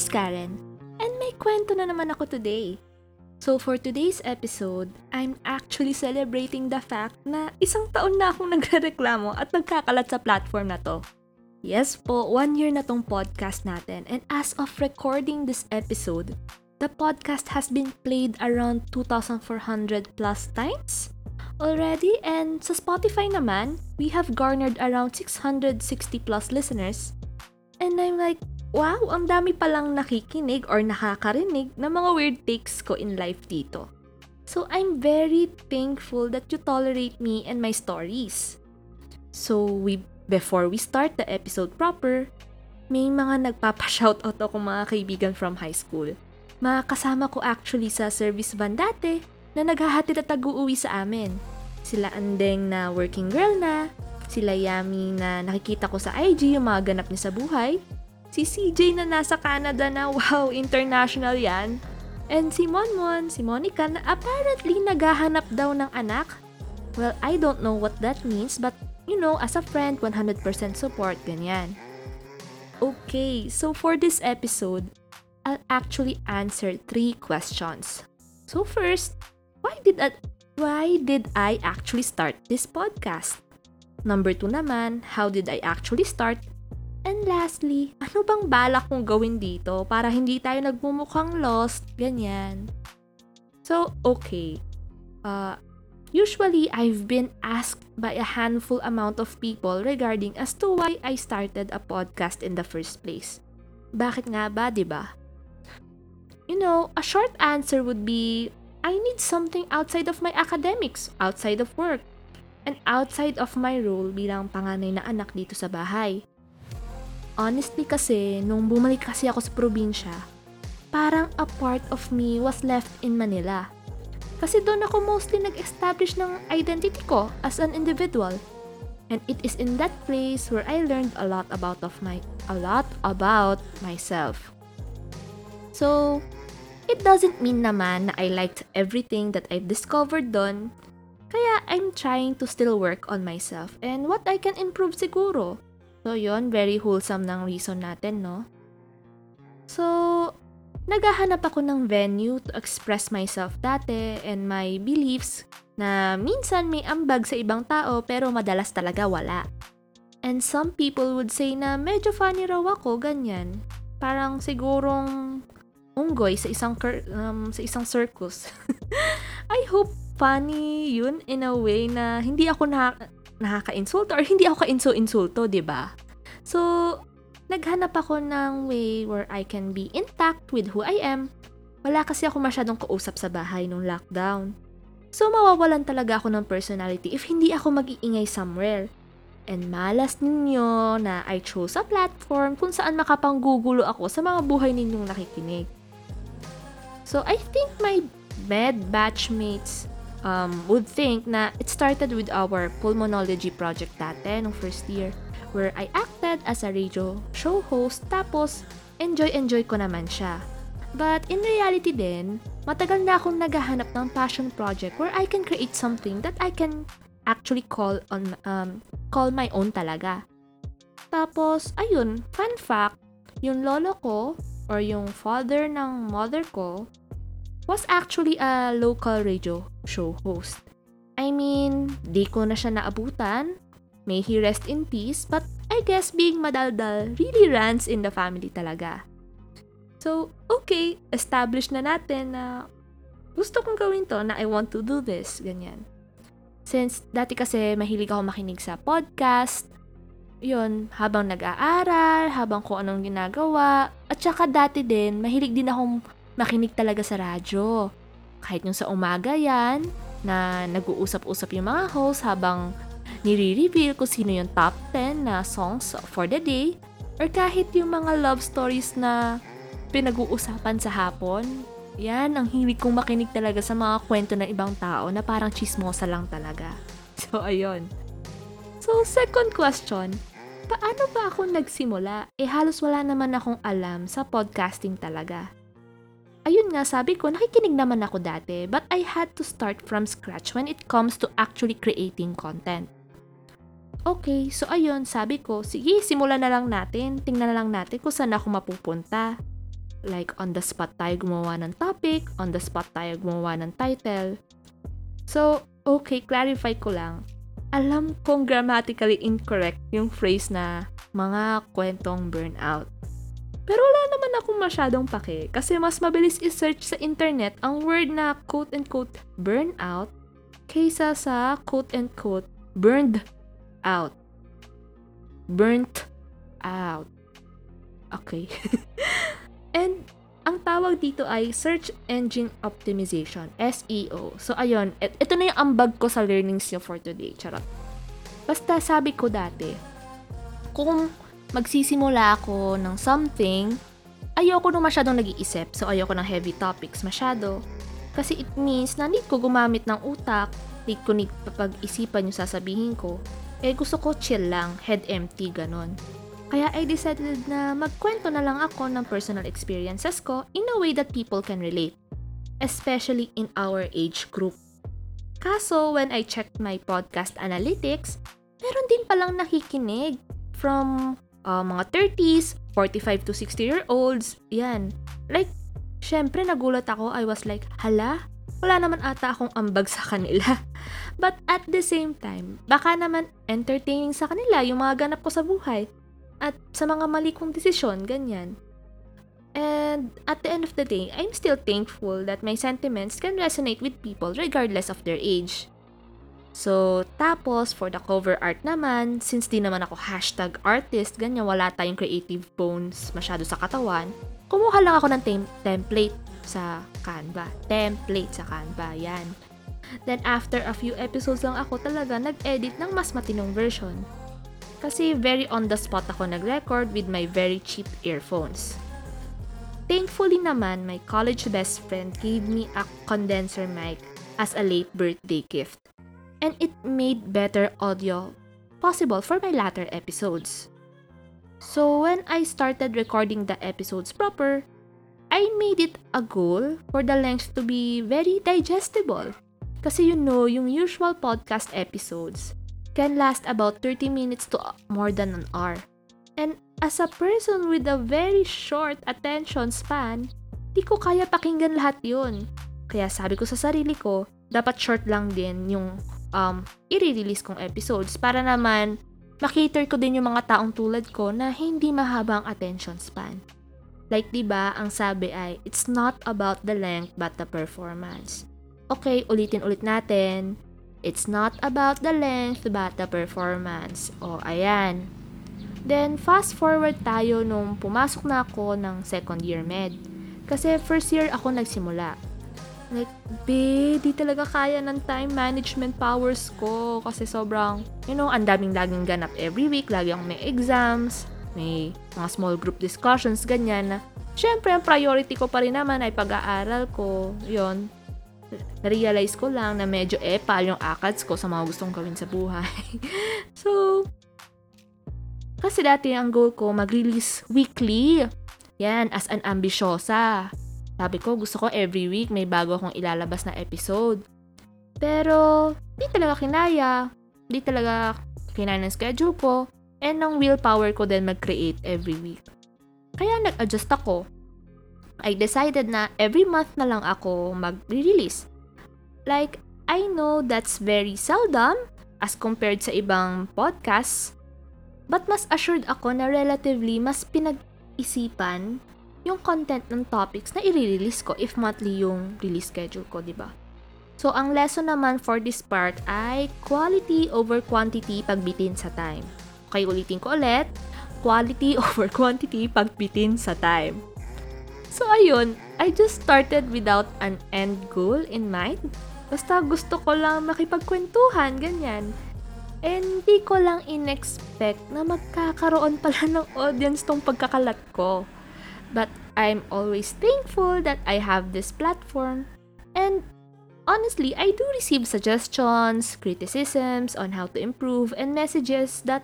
it's Karen, and may kwento na naman ako today. So for today's episode, I'm actually celebrating the fact na isang taon na akong nagre-reklamo at nagkakalat sa platform na to. Yes po, one year na tong podcast natin and as of recording this episode, the podcast has been played around 2,400 plus times already and sa Spotify naman, we have garnered around 660 plus listeners. And I'm like, wow, ang dami palang nakikinig or nakakarinig ng mga weird takes ko in life dito. So I'm very thankful that you tolerate me and my stories. So we before we start the episode proper, may mga nagpapa-shoutout ako mga kaibigan from high school. Mga kasama ko actually sa service van dati na naghahatid at tag-uuwi sa amin. Sila Andeng na working girl na, sila Yami na nakikita ko sa IG yung mga ganap niya sa buhay, si CJ na nasa Canada na wow, international yan, and si Monmon, si Monica na apparently naghahanap daw ng anak. Well, I don't know what that means but you know, as a friend, 100% support, ganyan. Okay, so for this episode, I'll actually answer three questions. So first, why did I, why did I actually start this podcast? Number two naman, how did I actually start? And lastly, ano bang balak kong gawin dito para hindi tayo nagmumukhang lost, ganyan. So, okay. Uh, Usually, I've been asked by a handful amount of people regarding as to why I started a podcast in the first place. Bakit nga ba, 'di ba? You know, a short answer would be I need something outside of my academics, outside of work, and outside of my role bilang panganay na anak dito sa bahay. Honestly kasi, nung bumalik kasi ako sa probinsya, parang a part of me was left in Manila kasi doon ako mostly nag-establish ng identity ko as an individual. And it is in that place where I learned a lot about of my a lot about myself. So, it doesn't mean naman na I liked everything that I've discovered doon. Kaya I'm trying to still work on myself and what I can improve siguro. So, yon very wholesome ng reason natin, no? So, naghahanap ako ng venue to express myself dati and my beliefs na minsan may ambag sa ibang tao pero madalas talaga wala. And some people would say na medyo funny raw ako, ganyan. Parang sigurong unggoy sa isang cur- um, sa isang circus. I hope funny yun in a way na hindi ako na nakaka-insulto or hindi ako ka-inso-insulto, ba? So, naghanap ako ng way where I can be intact with who I am. Wala kasi ako masyadong kausap sa bahay nung lockdown. So mawawalan talaga ako ng personality if hindi ako mag-iingay somewhere. And malas ninyo na I chose a platform kung saan makapanggugulo ako sa mga buhay ninyong nakikinig. So I think my med batchmates um, would think na it started with our pulmonology project dati nung first year where I acted as a radio show host tapos enjoy-enjoy ko naman siya. But in reality din, matagal na akong naghahanap ng passion project where I can create something that I can actually call on um, call my own talaga. Tapos, ayun, fun fact, yung lolo ko or yung father ng mother ko was actually a local radio show host. I mean, di ko na siya naabutan May he rest in peace, but I guess being madaldal really runs in the family talaga. So, okay, establish na natin na gusto kong gawin to na I want to do this, ganyan. Since dati kasi mahilig ako makinig sa podcast, yun, habang nag-aaral, habang ko anong ginagawa, at saka dati din, mahilig din akong makinig talaga sa radyo. Kahit yung sa umaga yan, na nag-uusap-usap yung mga host habang nire-reveal kung sino yung top 10 na songs for the day, or kahit yung mga love stories na pinag-uusapan sa hapon. Yan, ang hilig kong makinig talaga sa mga kwento ng ibang tao na parang chismosa lang talaga. So, ayun. So, second question, paano ba ako nagsimula? Eh, halos wala naman akong alam sa podcasting talaga. Ayun nga, sabi ko, nakikinig naman ako dati, but I had to start from scratch when it comes to actually creating content. Okay, so ayun, sabi ko, sige, simulan na lang natin. Tingnan na lang natin kung saan ako mapupunta. Like, on the spot tayo gumawa ng topic, on the spot tayo gumawa ng title. So, okay, clarify ko lang. Alam kong grammatically incorrect yung phrase na mga kwentong burnout. Pero wala akong masyadong pake kasi mas mabilis i-search sa internet ang word na quote-unquote burnout kaysa sa quote-unquote burned out. Burnt out. Okay. And ang tawag dito ay Search Engine Optimization, SEO. So, ayun, ito na yung ambag ko sa learnings nyo for today. Charot. Basta sabi ko dati, kung magsisimula ako ng something, ayoko nung masyadong nag-iisip. So, ayoko ng heavy topics masyado. Kasi it means na need ko gumamit ng utak, need ko need papag-isipan yung sasabihin ko. Eh, gusto ko chill lang, head empty, ganon. Kaya I decided na magkwento na lang ako ng personal experiences ko in a way that people can relate. Especially in our age group. Kaso, when I checked my podcast analytics, meron din palang nakikinig from uh, mga 30s, 45 to 60 year olds, yan. Like, syempre nagulat ako, I was like, hala, wala naman ata akong ambag sa kanila. But at the same time, baka naman entertaining sa kanila yung mga ganap ko sa buhay. At sa mga mali kong desisyon, ganyan. And at the end of the day, I'm still thankful that my sentiments can resonate with people regardless of their age. So, tapos, for the cover art naman, since di naman ako hashtag artist, ganyan, wala tayong creative bones masyado sa katawan, kumuha lang ako ng tem- template sa Canva. Template sa Canva, yan. Then, after a few episodes lang ako talaga nag-edit ng mas matinong version. Kasi very on the spot ako nag-record with my very cheap earphones. Thankfully naman, my college best friend gave me a condenser mic as a late birthday gift and it made better audio possible for my latter episodes. So when I started recording the episodes proper, I made it a goal for the length to be very digestible. Kasi you know, yung usual podcast episodes can last about 30 minutes to more than an hour. And as a person with a very short attention span, di ko kaya pakinggan lahat yun. Kaya sabi ko sa sarili ko, dapat short lang din yung um, i-release kong episodes para naman makater ko din yung mga taong tulad ko na hindi mahaba ang attention span. Like 'di ba, ang sabi ay it's not about the length but the performance. Okay, ulitin ulit natin. It's not about the length but the performance. O ayan. Then fast forward tayo nung pumasok na ako ng second year med. Kasi first year ako nagsimula. Like, be, di talaga kaya ng time management powers ko. Kasi sobrang, you know, ang daming laging ganap every week. Lagi akong may exams, may mga small group discussions, ganyan na. Siyempre, ang priority ko pa rin naman ay pag-aaral ko. Yon na-realize ko lang na medyo epal yung akads ko sa mga gustong gawin sa buhay. so, kasi dati ang goal ko mag-release weekly. Yan, as an ambisyosa. Sabi ko, gusto ko every week may bago akong ilalabas na episode. Pero, di talaga kinaya. Di talaga kinaya ng schedule ko. And ng willpower ko din mag-create every week. Kaya nag-adjust ako. I decided na every month na lang ako mag-release. Like, I know that's very seldom as compared sa ibang podcasts. But mas assured ako na relatively mas pinag-isipan yung content ng topics na i-release ko if monthly yung release schedule ko, di ba? So, ang lesson naman for this part ay quality over quantity pagbitin sa time. Okay, ulitin ko ulit. Quality over quantity pagbitin sa time. So, ayun, I just started without an end goal in mind. Basta gusto ko lang makipagkwentuhan, ganyan. And di ko lang in-expect na magkakaroon pala ng audience tong pagkakalat ko. But I'm always thankful that I have this platform. And honestly, I do receive suggestions, criticisms on how to improve, and messages that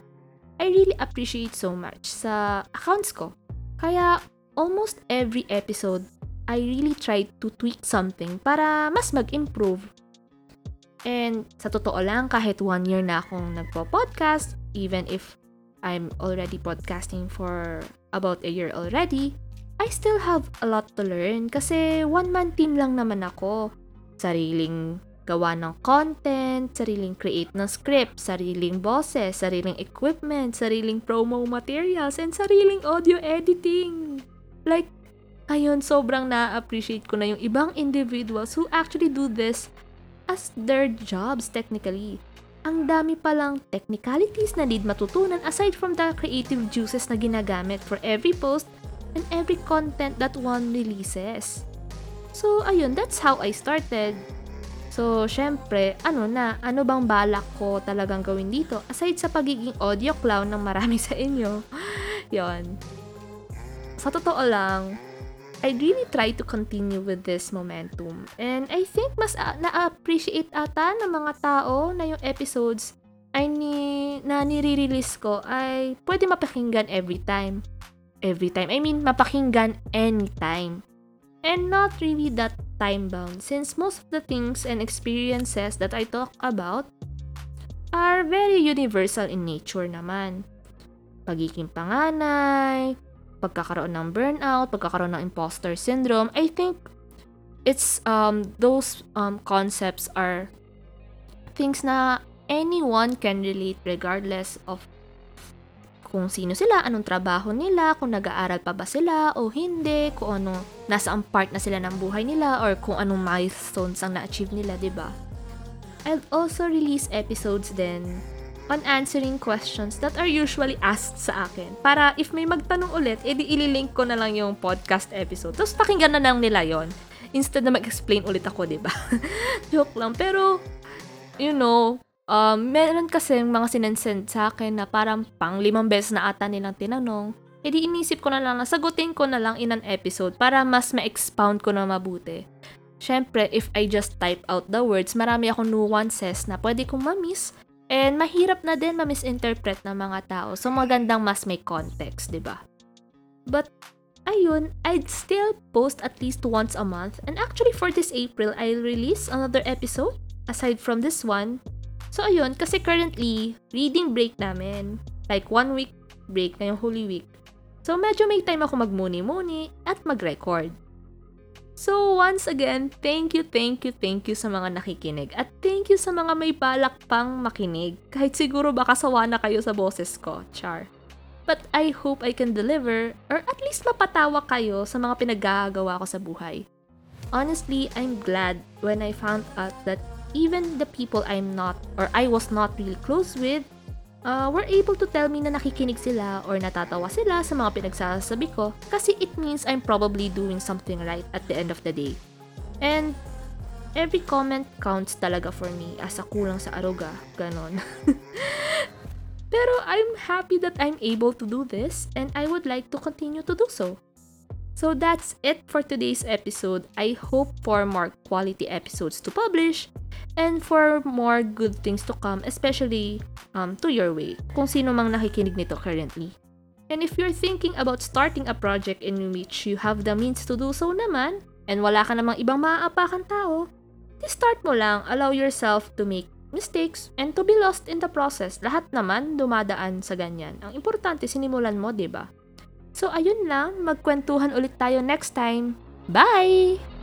I really appreciate so much sa accounts ko. Kaya almost every episode, I really try to tweak something para mas mag-improve. And sa totoo lang, kahit one year na akong nagpo-podcast, even if I'm already podcasting for about a year already, I still have a lot to learn kasi one-man team lang naman ako. Sariling gawa ng content, sariling create ng script, sariling bosses, sariling equipment, sariling promo materials, and sariling audio editing. Like, ngayon sobrang na-appreciate ko na yung ibang individuals who actually do this as their jobs technically. Ang dami palang technicalities na need matutunan aside from the creative juices na ginagamit for every post and every content that one releases. So, ayun, that's how I started. So, syempre, ano na, ano bang balak ko talagang gawin dito? Aside sa pagiging audio clown ng marami sa inyo. yon. Sa totoo lang, I really try to continue with this momentum. And I think mas na-appreciate ata ng mga tao na yung episodes ay ni, na nire-release ko ay pwede mapakinggan every time every time. I mean, mapakinggan anytime. And not really that time-bound since most of the things and experiences that I talk about are very universal in nature naman. Pagiging panganay, pagkakaroon ng burnout, pagkakaroon ng imposter syndrome, I think it's um those um concepts are things na anyone can relate regardless of kung sino sila, anong trabaho nila, kung nag-aaral pa ba sila o hindi, kung ano, nasa ang part na sila ng buhay nila or kung anong milestones ang na-achieve nila, 'di ba? I'll also release episodes then on answering questions that are usually asked sa akin. Para if may magtanong ulit, edi ililink ko na lang yung podcast episode. Tapos pakinggan na lang nila yon Instead na mag-explain ulit ako, di ba? Joke lang. Pero, you know, um, meron kasi mga sinensend sa akin na parang pang limang beses na ata nilang tinanong, edi eh inisip ko na lang na sagutin ko na lang in an episode para mas ma-expound ko na mabuti. Siyempre, if I just type out the words, marami akong nuances na pwede kong ma-miss and mahirap na din ma-misinterpret ng mga tao. So, magandang mas may context, di ba? But, ayun, I'd still post at least once a month. And actually, for this April, I'll release another episode aside from this one So, ayun, kasi currently, reading break namin. Like, one week break ngayong Holy Week. So, medyo may time ako magmuni-muni at mag-record. So, once again, thank you, thank you, thank you sa mga nakikinig. At thank you sa mga may balak pang makinig. Kahit siguro baka sawa na kayo sa boses ko, char. But I hope I can deliver or at least mapatawa kayo sa mga pinaggagawa ko sa buhay. Honestly, I'm glad when I found out that even the people I'm not or I was not really close with uh, were able to tell me na nakikinig sila or natatawa sila sa mga pinagsasabi ko kasi it means I'm probably doing something right at the end of the day. And every comment counts talaga for me as a kulang sa aruga, ganon. Pero I'm happy that I'm able to do this and I would like to continue to do so. So that's it for today's episode. I hope for more quality episodes to publish and for more good things to come, especially um, to your way, kung sino mang nakikinig nito currently. And if you're thinking about starting a project in which you have the means to do so naman, and wala ka namang ibang maaapakan tao, start mo lang, allow yourself to make mistakes and to be lost in the process. Lahat naman dumadaan sa ganyan. Ang importante, sinimulan mo, 'di ba? So, ayun lang. Magkwentuhan ulit tayo next time. Bye!